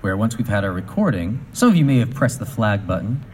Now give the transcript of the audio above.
where once we've had our recording, some of you may have pressed the flag button.